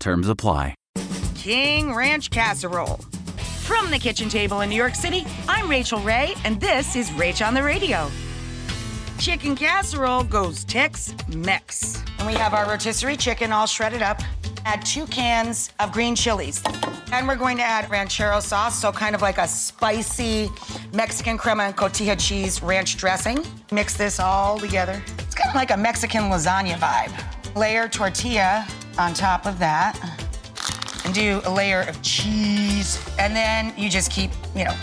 Terms apply. King Ranch Casserole. From the kitchen table in New York City, I'm Rachael Ray, and this is Rach on the Radio. Chicken casserole goes Tex Mex. And we have our rotisserie chicken all shredded up. Add two cans of green chilies. And we're going to add ranchero sauce, so kind of like a spicy Mexican crema and cotija cheese ranch dressing. Mix this all together. It's kind of like a Mexican lasagna vibe. Layer tortilla on top of that and do a layer of cheese. And then you just keep, you know,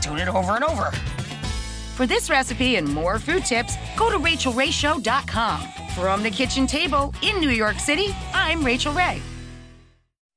doing it over and over. For this recipe and more food tips, go to rachaelrayshow.com. From the kitchen table in New York City, I'm Rachael Ray.